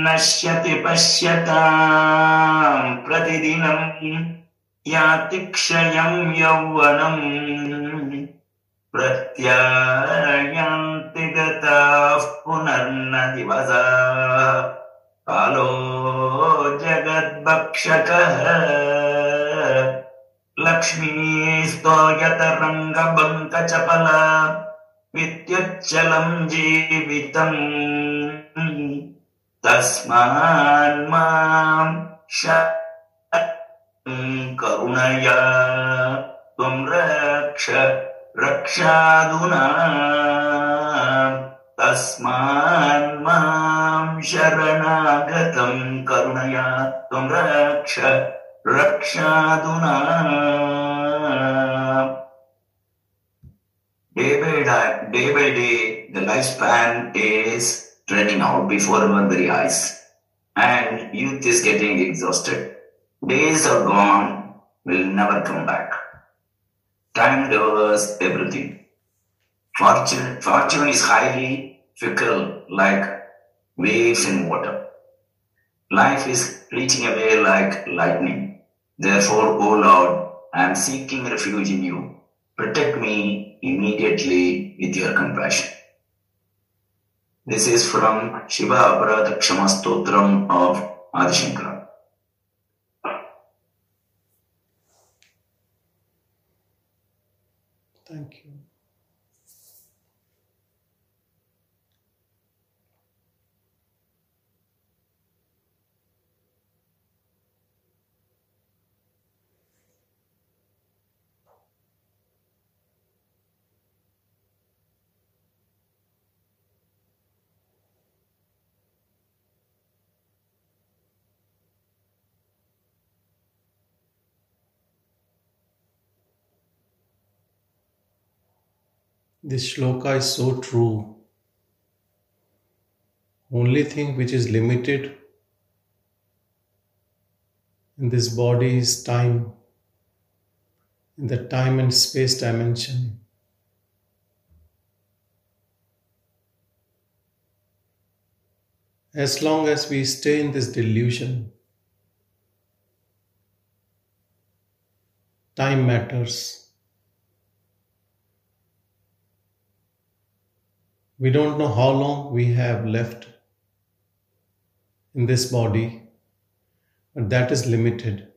आयुर्नश्यति पश्यताम् प्रतिदिनम् याति क्षयम् यौवनम् प्रत्यायान्ति गताः पुनर्न दिवसा कालो जगद्भक्षकः। लक्ष्मीस्तोयतरङ्गबङ्कचपला विद्युच्चलम् जीवितम् तस्मान्माम् श करुणया त्वम् रक्ष रक्षादुना। तस्मान्माम् शरणागतम् करुणया त्वम् रक्ष रक्षादुना। Day by day, day by day, the lifespan is running out before our very eyes, and youth is getting exhausted. Days are gone, will never come back. Time devours everything. Fortune, fortune is highly fickle, like waves in water. Life is fleeting away like lightning. Therefore, O Lord, I am seeking refuge in you. Protect me immediately with your compassion. This is from Shiva Aparadha Kshamastotram of Adishankara. Thank you. This shloka is so true. Only thing which is limited in this body is time, in the time and space dimension. As long as we stay in this delusion, time matters. We don't know how long we have left in this body, but that is limited.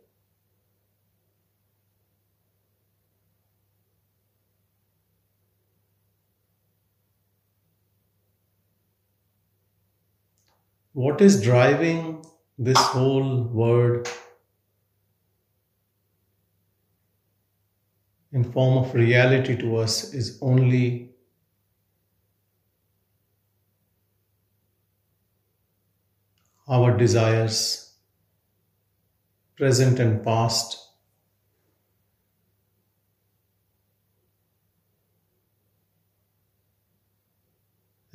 What is driving this whole world in form of reality to us is only our desires, present and past.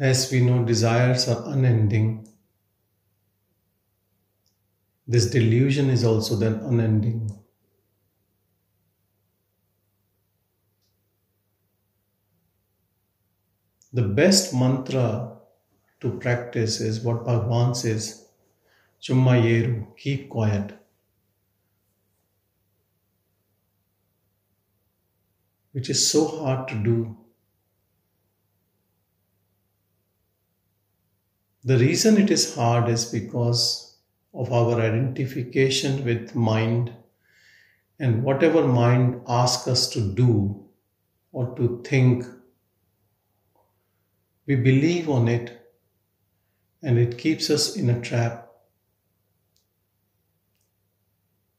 As we know, desires are unending. This delusion is also then unending. The best mantra to practice is what Bhagavan says Chumma Iru, keep quiet. Which is so hard to do. The reason it is hard is because of our identification with mind and whatever mind asks us to do or to think, we believe on it and it keeps us in a trap.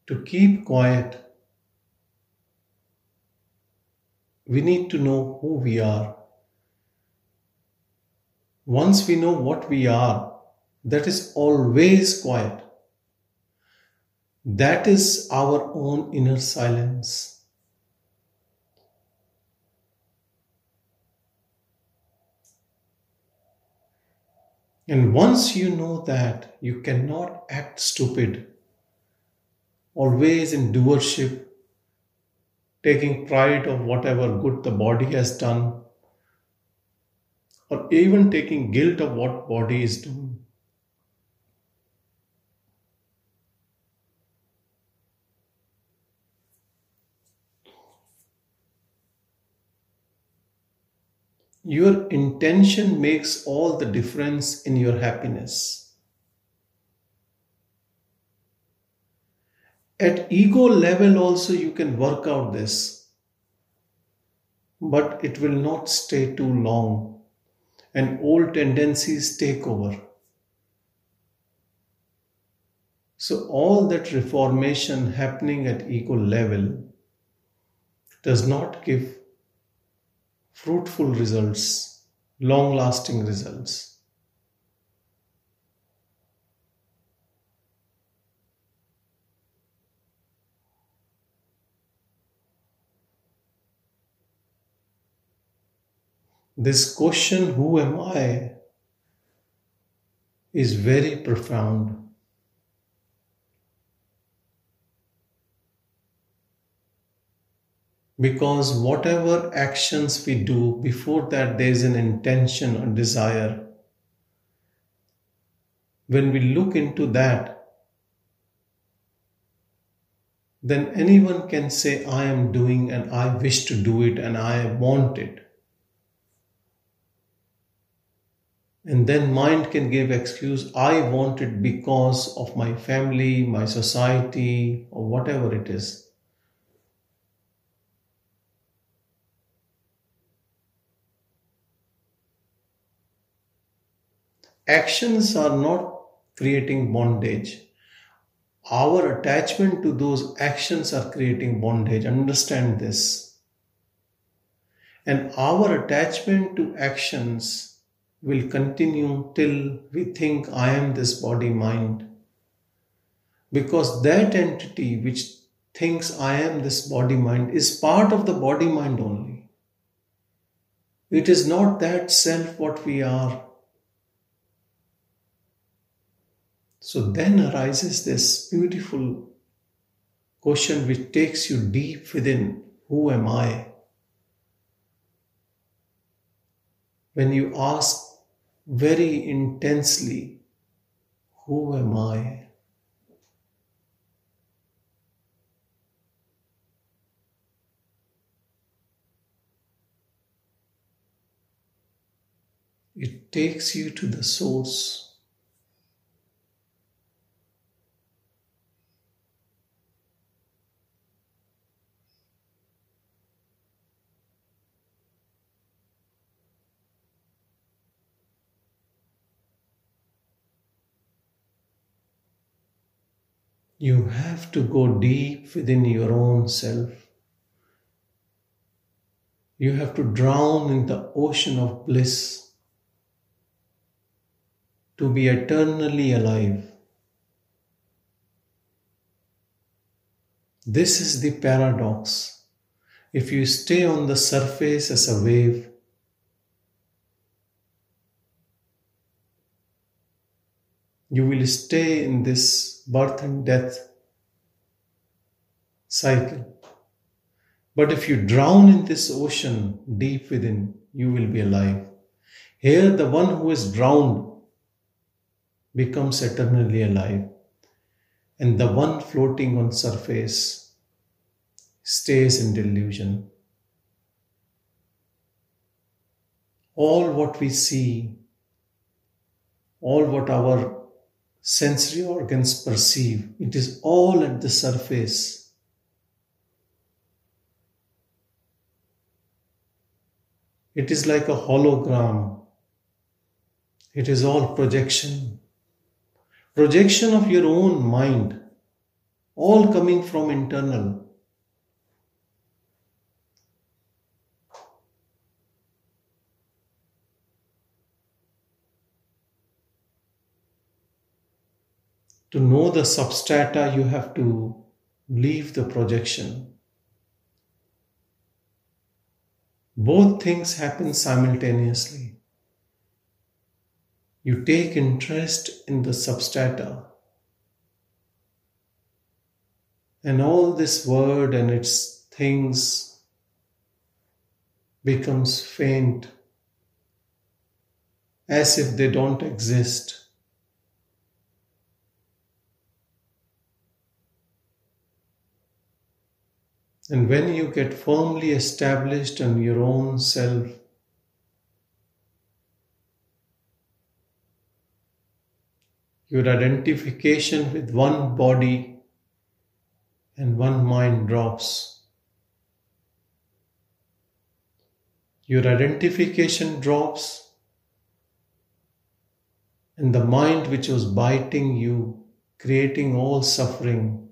To keep quiet, we need to know who we are. Once we know what we are, that is always quiet. That is our own inner silence. And once you know that, you cannot act stupid, always in doership, taking pride of whatever good the body has done, or even taking guilt of what body is doing. Your intention makes all the difference in your happiness. At ego level, also, you can work out this, but it will not stay too long, and old tendencies take over. So, all that reformation happening at ego level does not give fruitful results, long lasting results. This question, Who am I? is very profound. Because whatever actions we do, before that there is an intention or desire. When we look into that, then anyone can say, I am doing and I wish to do it and I want it. And then mind can give excuse, I want it because of my family, my society, or whatever it is. actions are not creating bondage. Our attachment to those actions are creating bondage. Understand this. And our attachment to actions will continue till we think I am this body mind. Because that entity which thinks I am this body mind is part of the body mind only. It is not that self what we are. So then arises this beautiful question which takes you deep within Who am I? When you ask very intensely, Who am I? It takes you to the source. You have to go deep within your own self. You have to drown in the ocean of bliss to be eternally alive. This is the paradox. If you stay on the surface as a wave, you will stay in this birth and death cycle. But if you drown in this ocean deep within, you will be alive. Here, the one who is drowned becomes eternally alive, and the one floating on surface stays in delusion. All what we see, all what our sensory organs perceive. It is all at the surface. It is like a hologram. It is all projection. Projection of your own mind, all coming from internal. To know the substrata, you have to leave the projection. Both things happen simultaneously. You take interest in the substrata, and all this word and its things becomes faint as if they don't exist. And when you get firmly established on your own self, your identification with one body and one mind drops. Your identification drops, and the mind which was biting you, creating all suffering,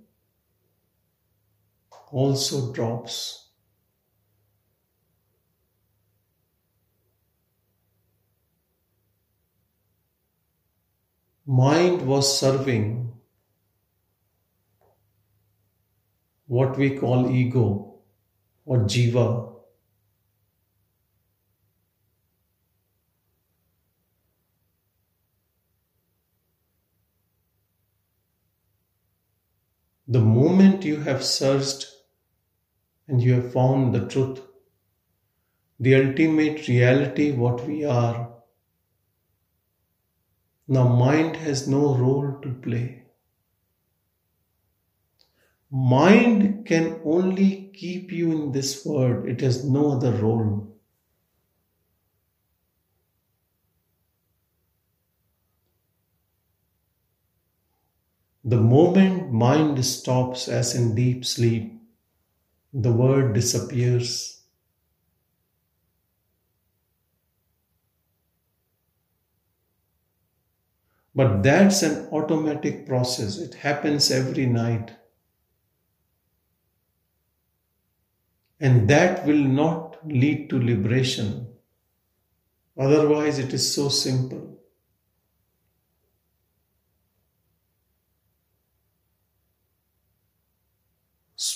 also drops. mind was serving what we call ego or jiva. The moment you have searched and you have found the truth, the ultimate reality, what we are, now, mind has no role to play. Mind can only keep you in this world, it has no other role. The moment mind stops, as in deep sleep, the word disappears. But that's an automatic process, it happens every night. And that will not lead to liberation. Otherwise, it is so simple.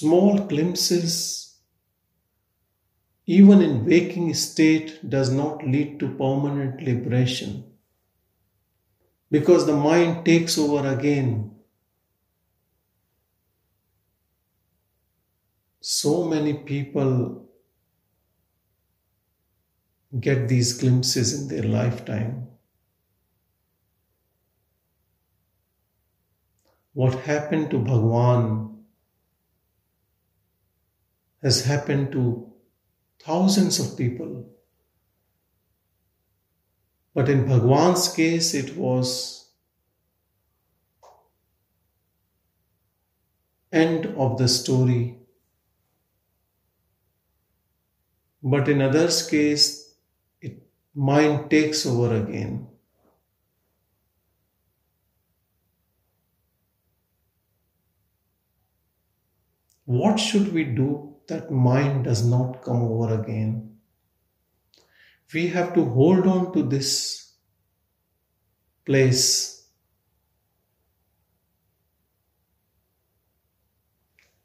Small glimpses, even in waking state, does not lead to permanent liberation because the mind takes over again. So many people get these glimpses in their lifetime. What happened to Bhagwan has happened to thousands of people. But in Bhagwan's case, it was end of the story. But in others' case, it mind takes over again. What should we do that mind does not come over again? we have to hold on to this place.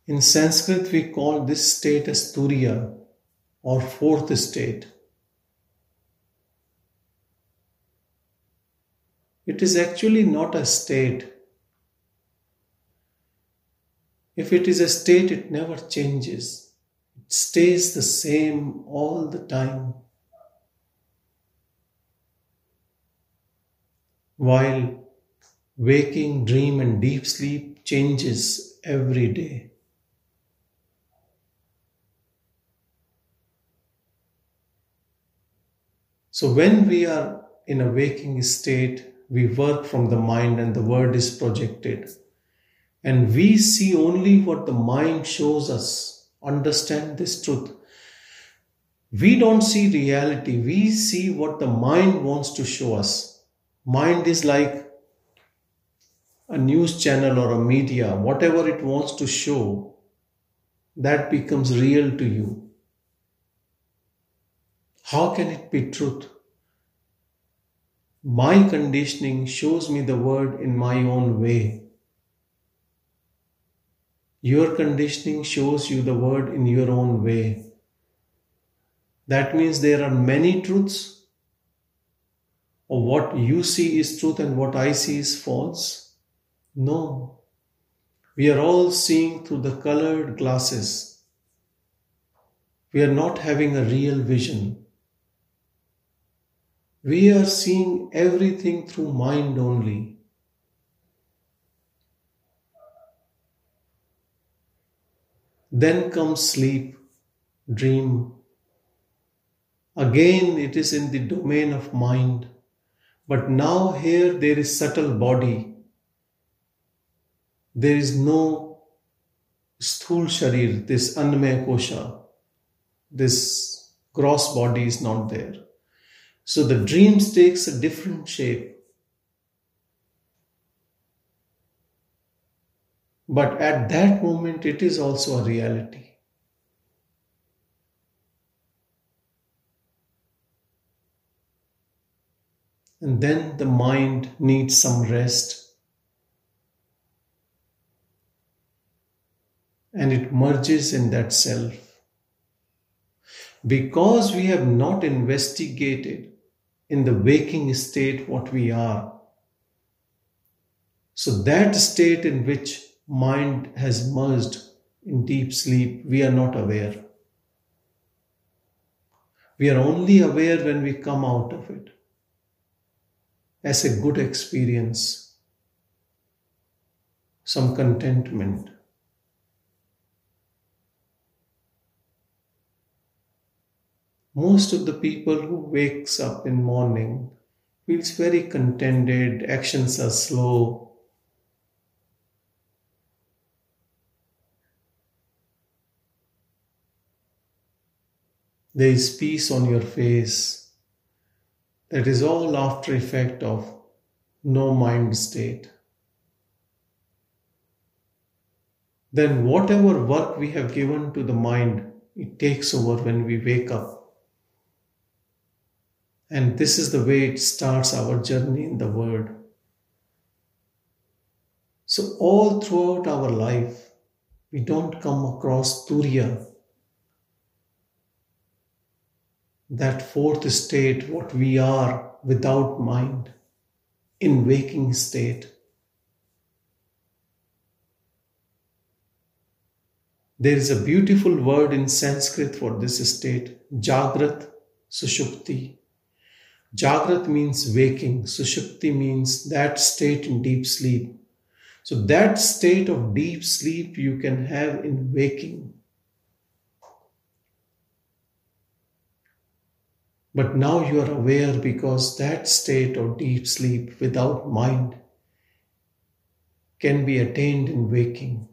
In Sanskrit, we call this state as Turiya or fourth state. It is actually not a state. If it is a state, it never changes. Stays the same all the time. while waking, dream, and deep sleep changes every day. So, when we are in a waking state, we work from the mind and the word is projected. And we see only what the mind shows us. Understand this truth. We don't see reality, we see what the mind wants to show us. Mind is like a news channel or a media, whatever it wants to show, that becomes real to you. How can it be truth? My conditioning shows me the word in my own way. Your conditioning shows you the word in your own way. That means there are many truths or what you see is truth and what I see is false? No. We are all seeing through the colored glasses. We are not having a real vision. We are seeing everything through mind only. Then comes sleep, dream. Again, it is in the domain of mind. But now here there is subtle body there is no sthul sharir, this anmay kosha, this gross body is not there. So the dreams takes a different shape. But at that moment, it is also a reality. And then the mind needs some rest. And it merges in that self. Because we have not investigated in the waking state what we are. So, that state in which mind has merged in deep sleep, we are not aware. We are only aware when we come out of it as a good experience, some contentment. Most of the people who wakes up in morning feels very contented, actions are slow. There is peace on your face that is all after effect of no mind state. Then, whatever work we have given to the mind, it takes over when we wake up. And this is the way it starts our journey in the world. So, all throughout our life, we don't come across Turiya, that fourth state, what we are without mind, in waking state. There is a beautiful word in Sanskrit for this state, Jagrat Sushupti. Jagrat means waking, Sushupti means that state in deep sleep. So, that state of deep sleep you can have in waking. But now you are aware because that state of deep sleep without mind can be attained in waking.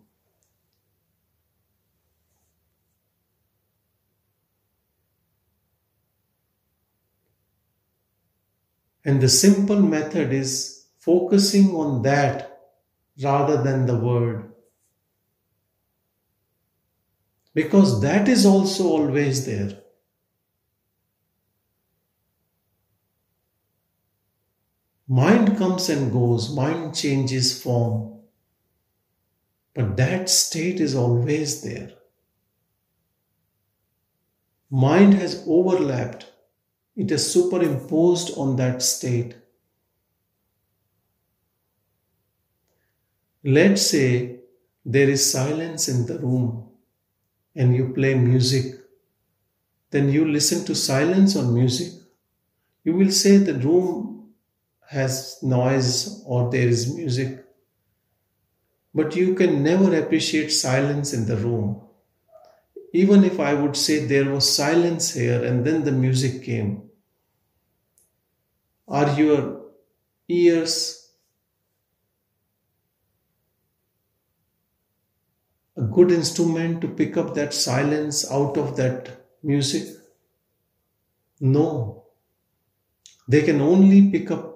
And the simple method is focusing on that rather than the word. Because that is also always there. Mind comes and goes, mind changes form. But that state is always there. Mind has overlapped, it is superimposed on that state. Let's say there is silence in the room and you play music. Then you listen to silence or music. You will say the room has noise or there is music. But you can never appreciate silence in the room. Even if I would say there was silence here and then the music came, are your ears a good instrument to pick up that silence out of that music? No. They can only pick up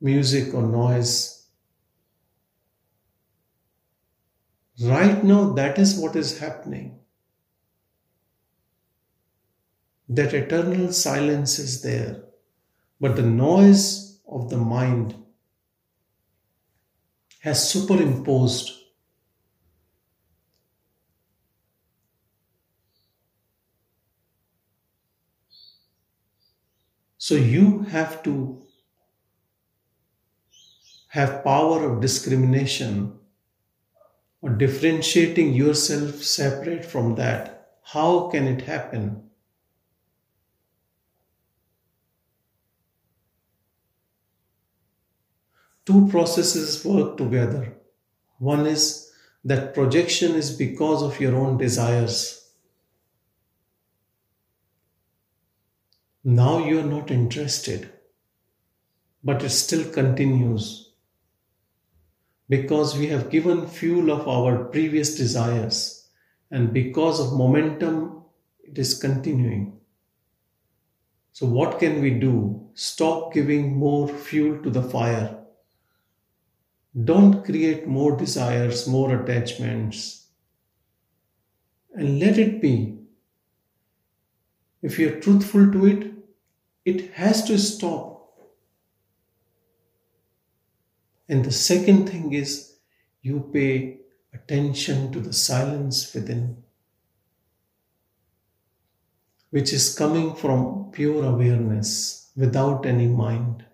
music or noise. Right now, that is what is happening. That eternal silence is there, but the noise of the mind has superimposed So you have to have power of discrimination or differentiating yourself separate from that how can it happen? Two processes work together. One is that projection is because of your own desires. Now you are not interested but it still continues because we have given fuel of our previous desires, and because of momentum, it is continuing. So, what can we do? Stop giving more fuel to the fire. Don't create more desires, more attachments, and let it be. If you're truthful to it, it has to stop. And the second thing is you pay attention to the silence within, which is coming from pure awareness without any mind.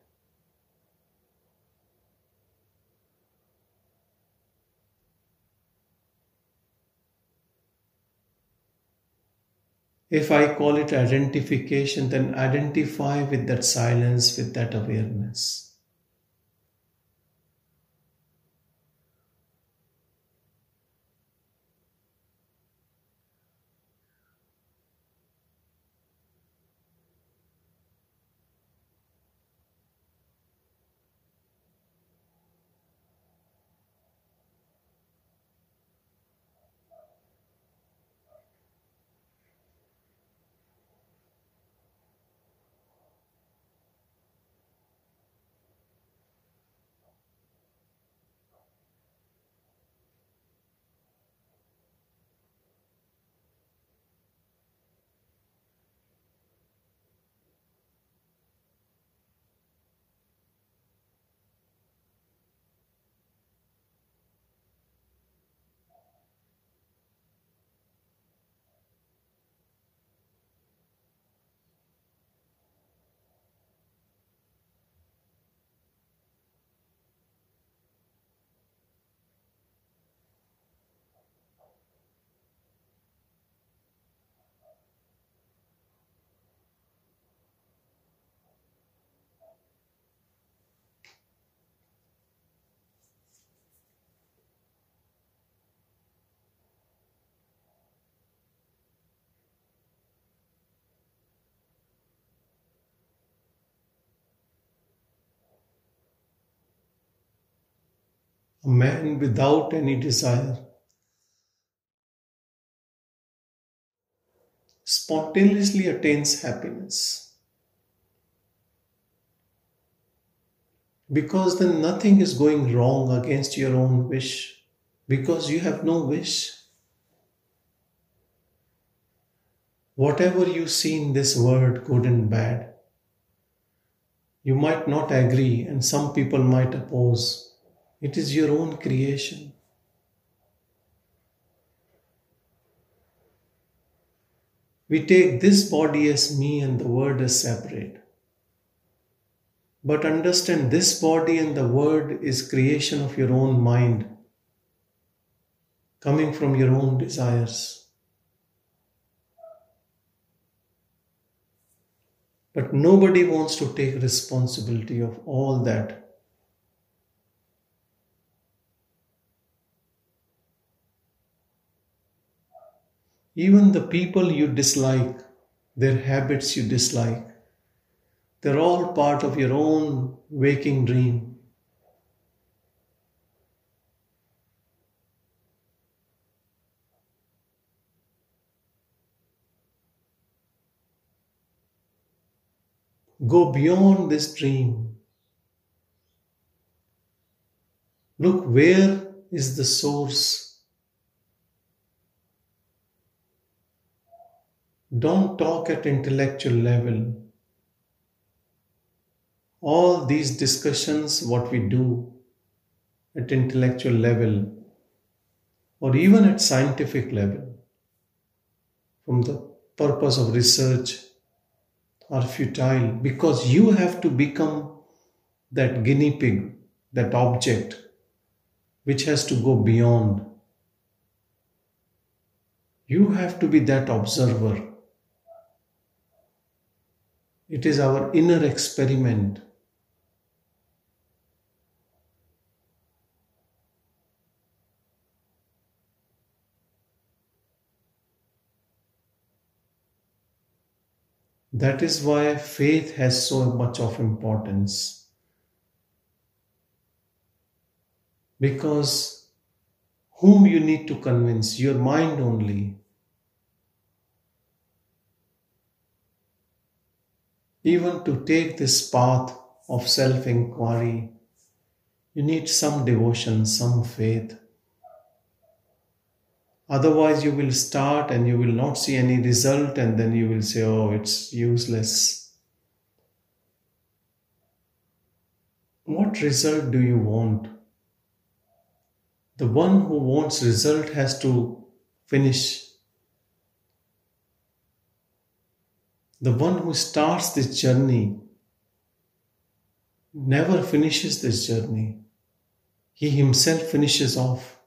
If I call it identification, then identify with that silence, with that awareness. A man without any desire spontaneously attains happiness. Because then nothing is going wrong against your own wish, because you have no wish. Whatever you see in this world, good and bad, you might not agree, and some people might oppose. It is your own creation. We take this body as me and the word as separate. But understand this body and the word is creation of your own mind, coming from your own desires. But nobody wants to take responsibility of all that Even the people you dislike, their habits you dislike, they're all part of your own waking dream. Go beyond this dream. Look where is the source Don't talk at intellectual level. All these discussions, what we do at intellectual level, or even at scientific level, from the purpose of research, are futile because you have to become that guinea pig, that object, which has to go beyond. You have to be that observer it is our inner experiment. That is why faith has so much of importance. Because whom you need to convince? Your mind only. Even to take this path of self inquiry, you need some devotion, some faith. Otherwise, you will start and you will not see any result, and then you will say, Oh, it's useless. What result do you want? The one who wants result has to finish. The one who starts this journey never finishes this journey. He himself finishes off.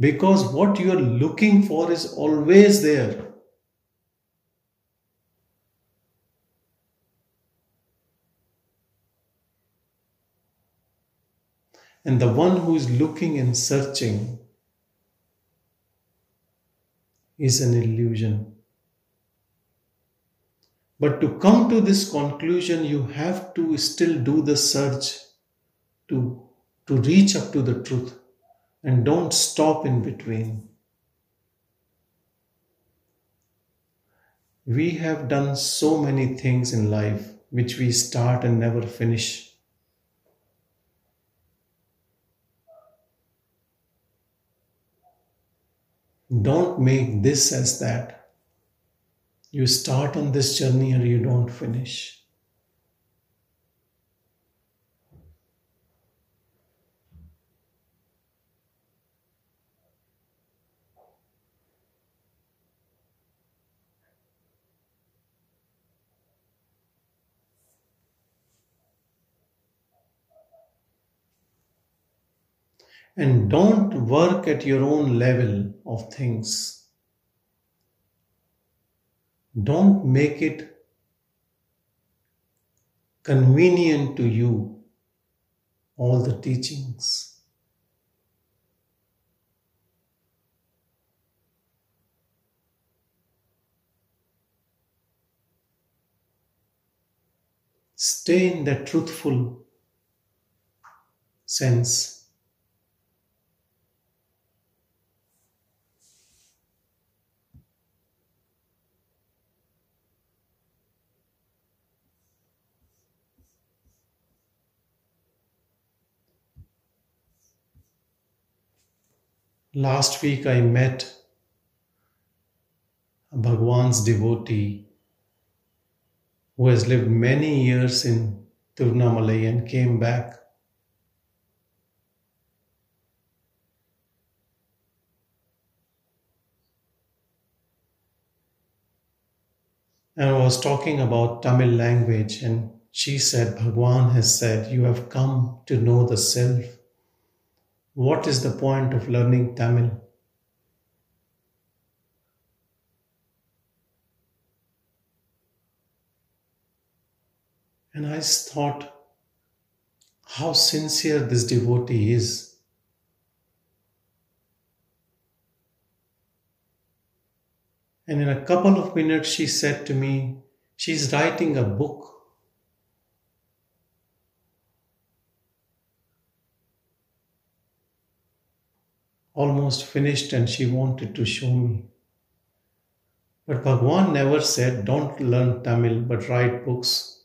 Because what you are looking for is always there. And the one who is looking and searching is an illusion. But to come to this conclusion, you have to still do the search to, to reach up to the truth and don't stop in between. We have done so many things in life which we start and never finish. Don't make this as that. You start on this journey and you don't finish. And don't work at your own level of things. Don't make it convenient to you, all the teachings. Stay in the truthful sense. Last week I met Bhagwan's devotee who has lived many years in Tirunamalai and came back. And I was talking about Tamil language, and she said, Bhagwan has said, You have come to know the self. What is the point of learning Tamil? And I thought how sincere this devotee is. And in a couple of minutes, she said to me, she's writing a book almost finished and she wanted to show me. But Bhagwan never said, don't learn Tamil but write books.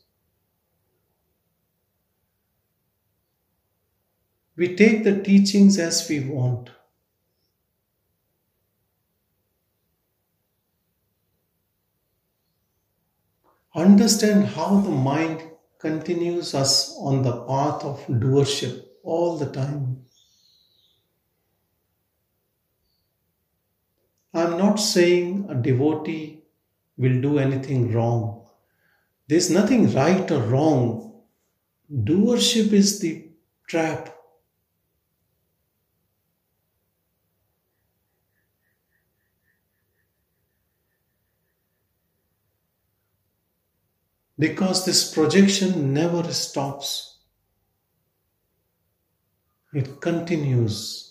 We take the teachings as we want. Understand how the mind continues us on the path of doership all the time. I'm not saying a devotee will do anything wrong. There's nothing right or wrong. Doership is the trap. Because this projection never stops, it continues.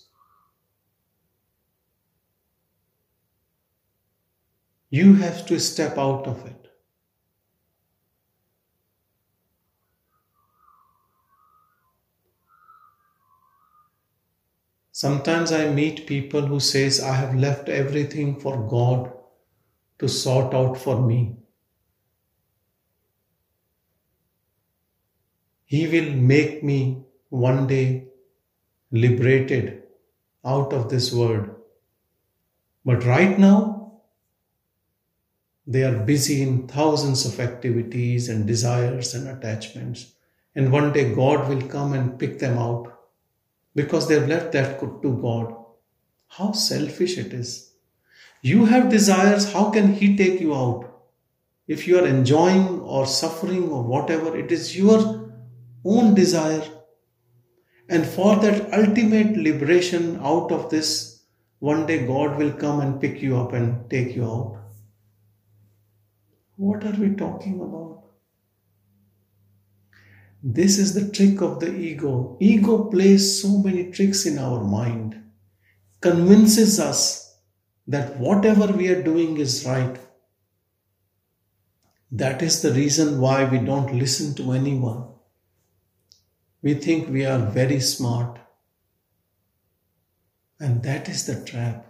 You have to step out of it. Sometimes I meet people who says I have left everything for God to sort out for me. He will make me one day liberated out of this world. But right now, they are busy in thousands of activities and desires and attachments. And one day God will come and pick them out because they've left that to God. How selfish it is. You have desires, how can He take you out? If you are enjoying or suffering or whatever, it is your own desire. And for that ultimate liberation out of this, one day God will come and pick you up and take you out. What are we talking about? This is the trick of the ego. Ego plays so many tricks in our mind, convinces us that whatever we are doing is right. That is the reason why we don't listen to anyone. We think we are very smart. And that is the trap.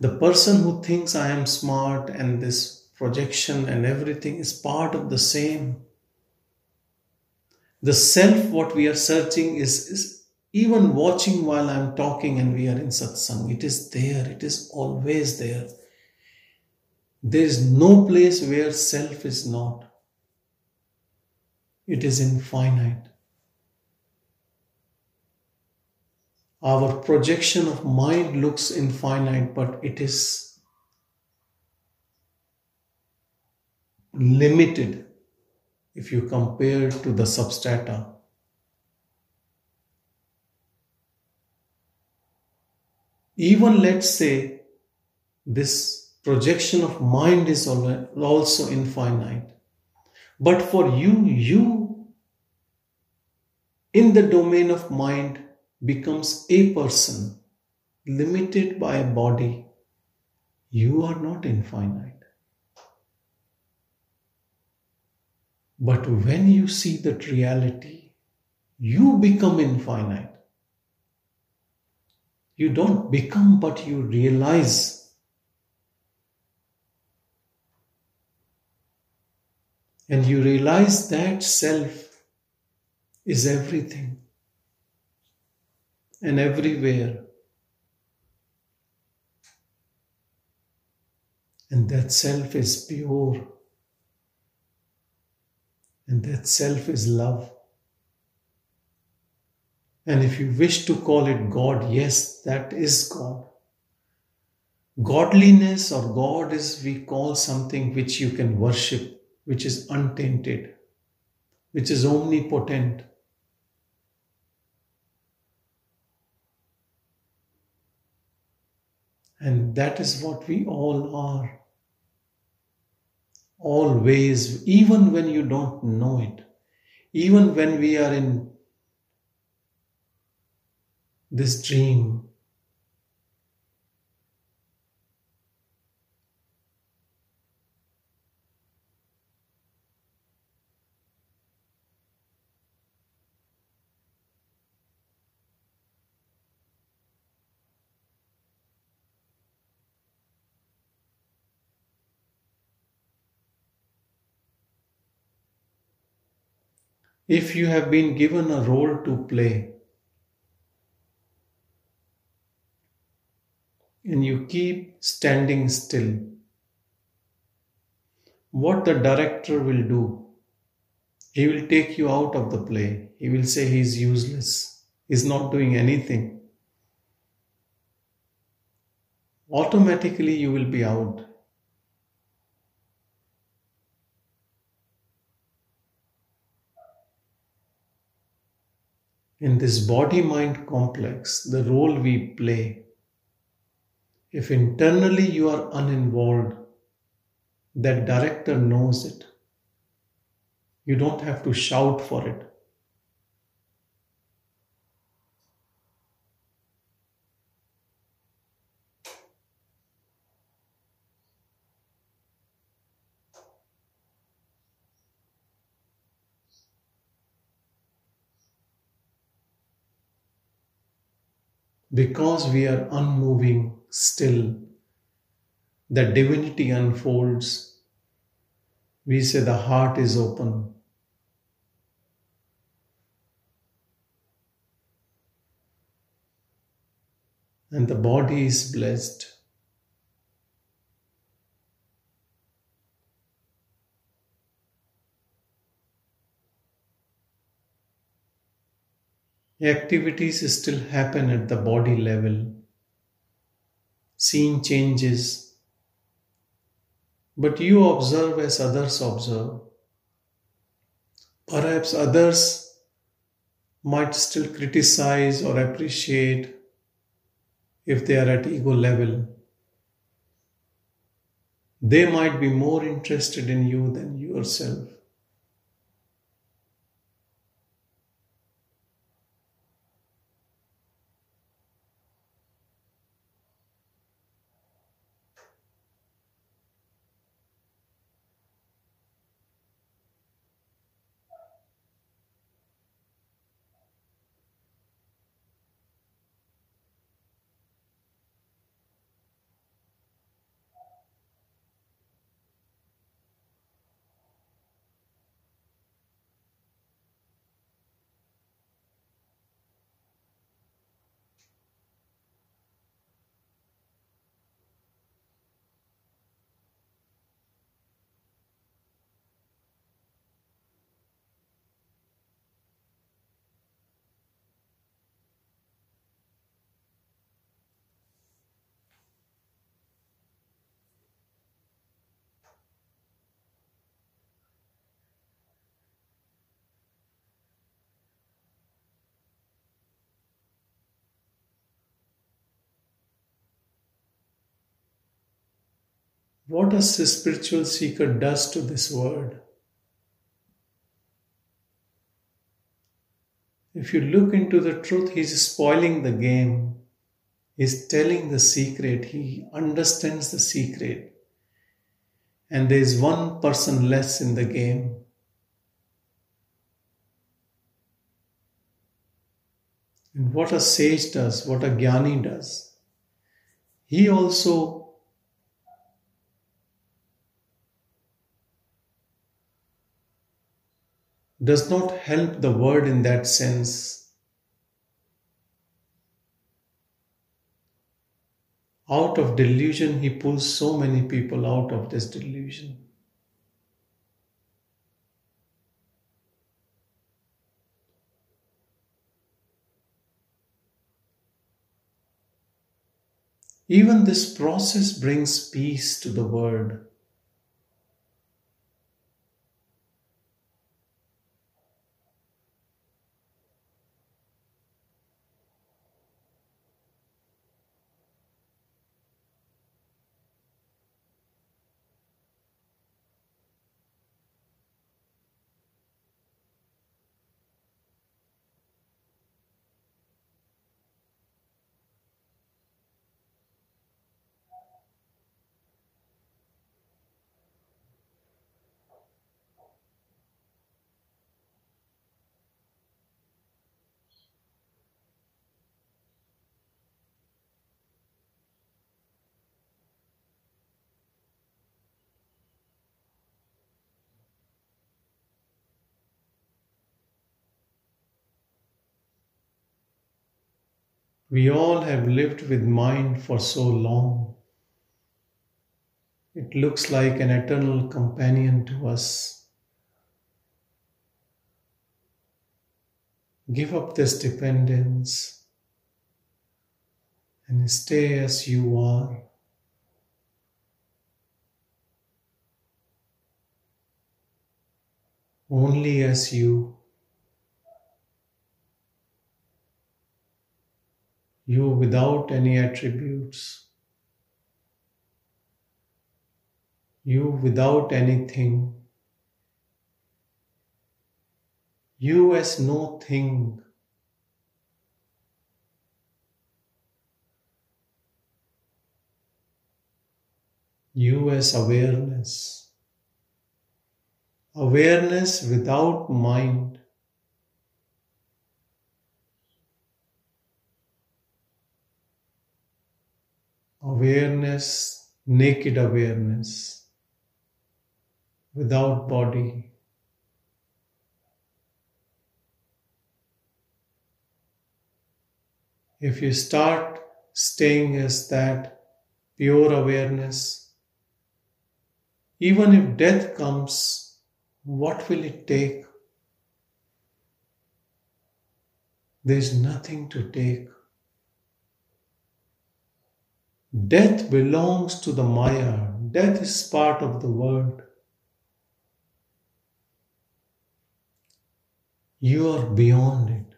The person who thinks I am smart and this projection and everything is part of the same. The self, what we are searching, is, is even watching while I'm talking and we are in satsang. It is there, it is always there. There is no place where self is not. It is infinite. Our projection of mind looks infinite, but it is limited if you compare to the substrata. Even let's say this projection of mind is also infinite. But for you, you in the domain of mind becomes a person limited by a body. You are not infinite. But when you see that reality, you become infinite. You don't become, but you realize. And you realize that self is everything and everywhere. And that self is pure. And that self is love. And if you wish to call it God, yes, that is God. Godliness or God is we call something which you can worship, which is untainted, which is omnipotent. And that is what we all are always, even when you don't know it, even when we are in this dream. If you have been given a role to play and you keep standing still, what the director will do, he will take you out of the play. He will say he is useless, he is not doing anything. Automatically, you will be out. In this body mind complex, the role we play, if internally you are uninvolved, that director knows it. You don't have to shout for it. Because we are unmoving still, the divinity unfolds. We say the heart is open. And the body is blessed. Activities still happen at the body level. Scene changes. But you observe as others observe. Perhaps others might still criticize or appreciate if they are at ego level. They might be more interested in you than yourself. What a spiritual seeker does to this world. If you look into the truth, he's spoiling the game. He's telling the secret. He understands the secret. And there is one person less in the game. And what a sage does, what a jnani does, he also does not help the word in that sense. Out of delusion, he pulls so many people out of this delusion. Even this process brings peace to the world. We all have lived with mind for so long. It looks like an eternal companion to us. Give up this dependence and stay as you are. Only as you. You without any attributes, you without anything, you as no thing. You as awareness, awareness without mind. Awareness, naked awareness, without body. If you start staying as that pure awareness, even if death comes, what will it take? There is nothing to take. Death belongs to the Maya. Death is part of the world. You are beyond it.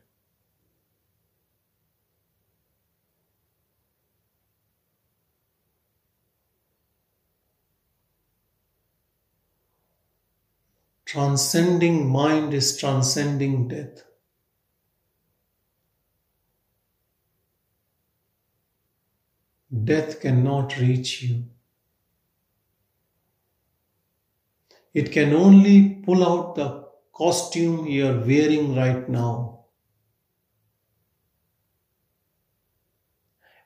Transcending mind is transcending death. Death cannot reach you. It can only pull out the costume you are wearing right now.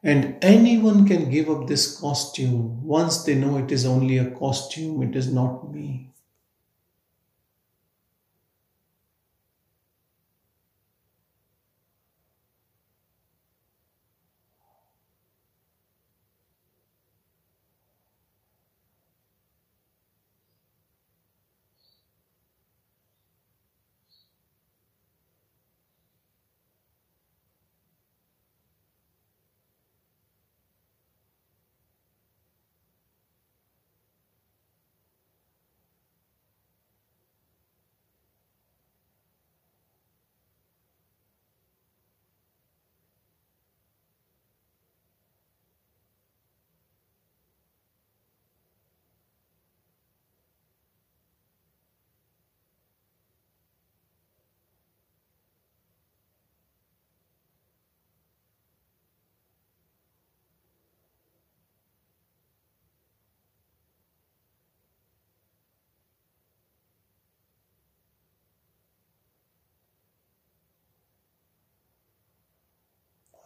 And anyone can give up this costume once they know it is only a costume, it is not me.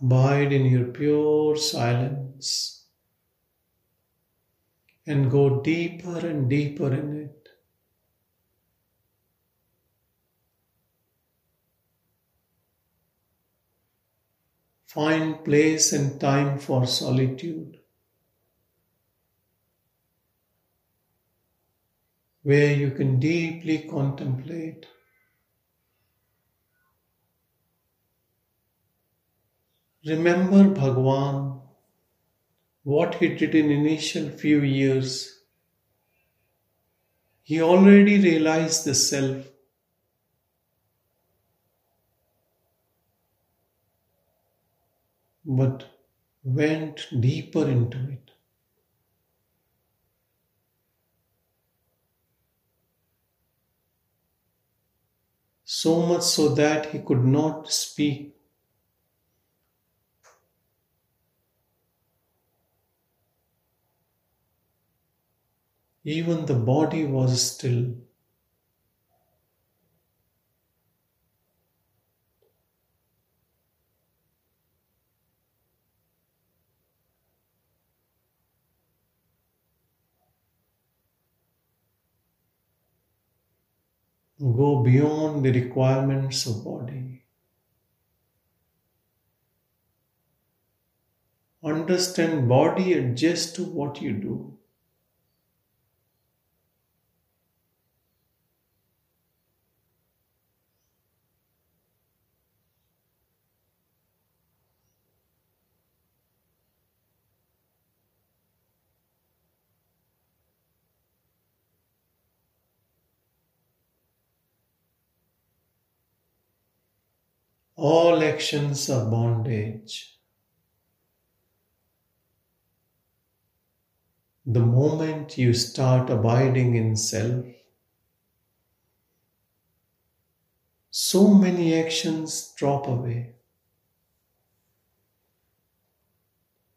Abide in your pure silence and go deeper and deeper in it. Find place and time for solitude. Where you can deeply contemplate Remember Bhagwan, what he did in initial few years. He already realized the self. But went deeper into it. So much so that he could not speak Even the body was still. Go beyond the requirements of body. Understand body adjust to what you do. All actions are bondage. The moment you start abiding in self, so many actions drop away.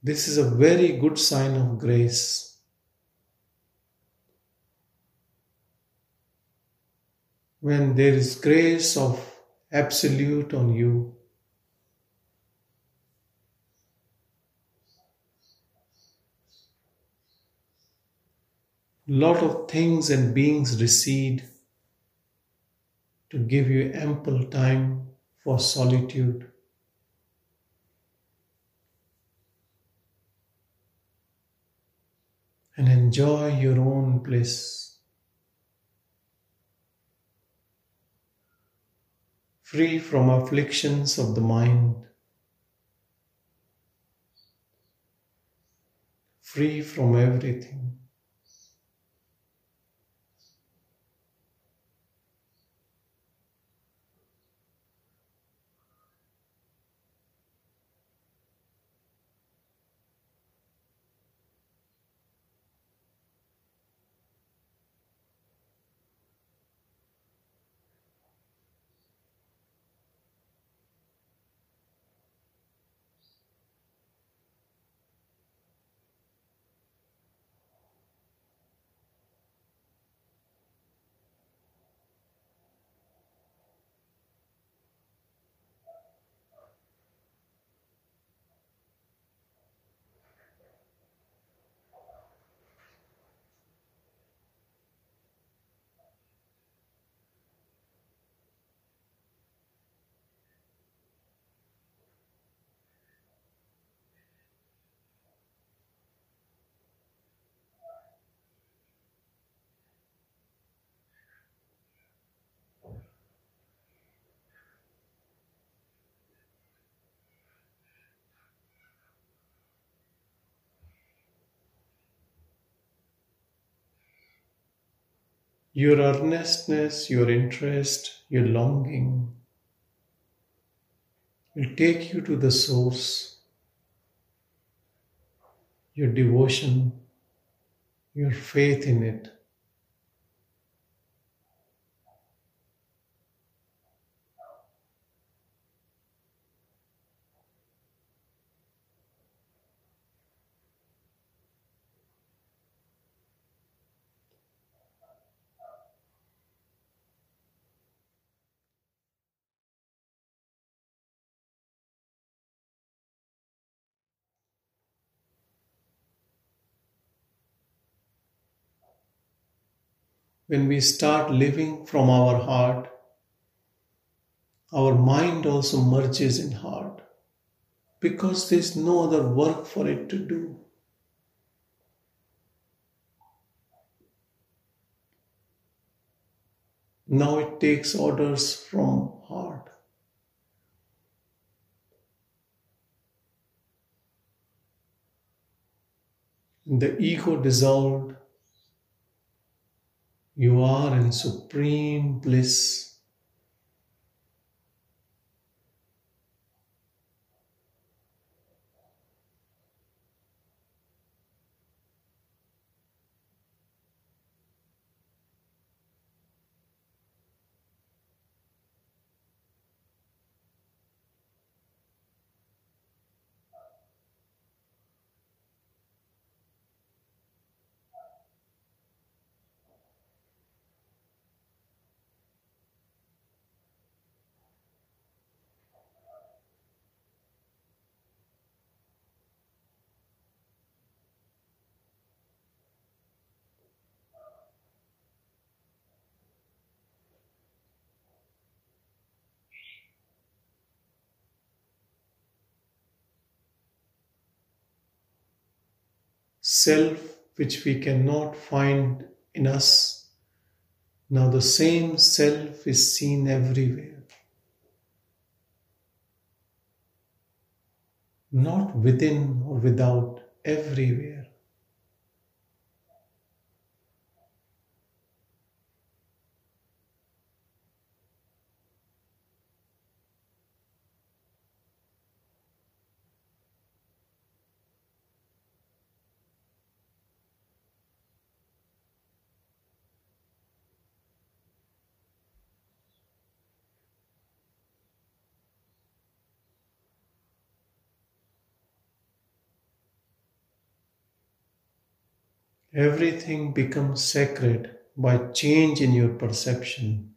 This is a very good sign of grace. When there is grace of absolute on you. Lot of things and beings recede to give you ample time for solitude. And enjoy your own bliss. Free from afflictions of the mind. Free from everything. Your earnestness, your interest, your longing will take you to the source. Your devotion, your faith in it. When we start living from our heart, our mind also merges in heart because there's no other work for it to do. Now it takes orders from heart. The ego dissolved you are in supreme bliss. Self which we cannot find in us. Now the same self is seen everywhere. Not within or without, everywhere. Everything becomes sacred by change in your perception.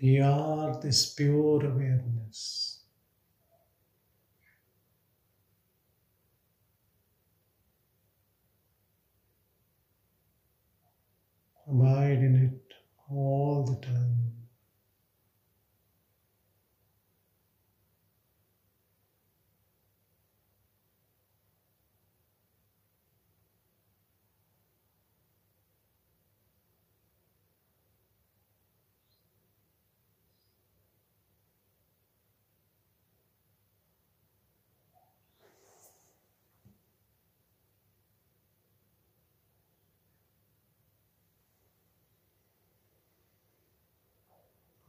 We are this pure awareness. Abide in it all the time.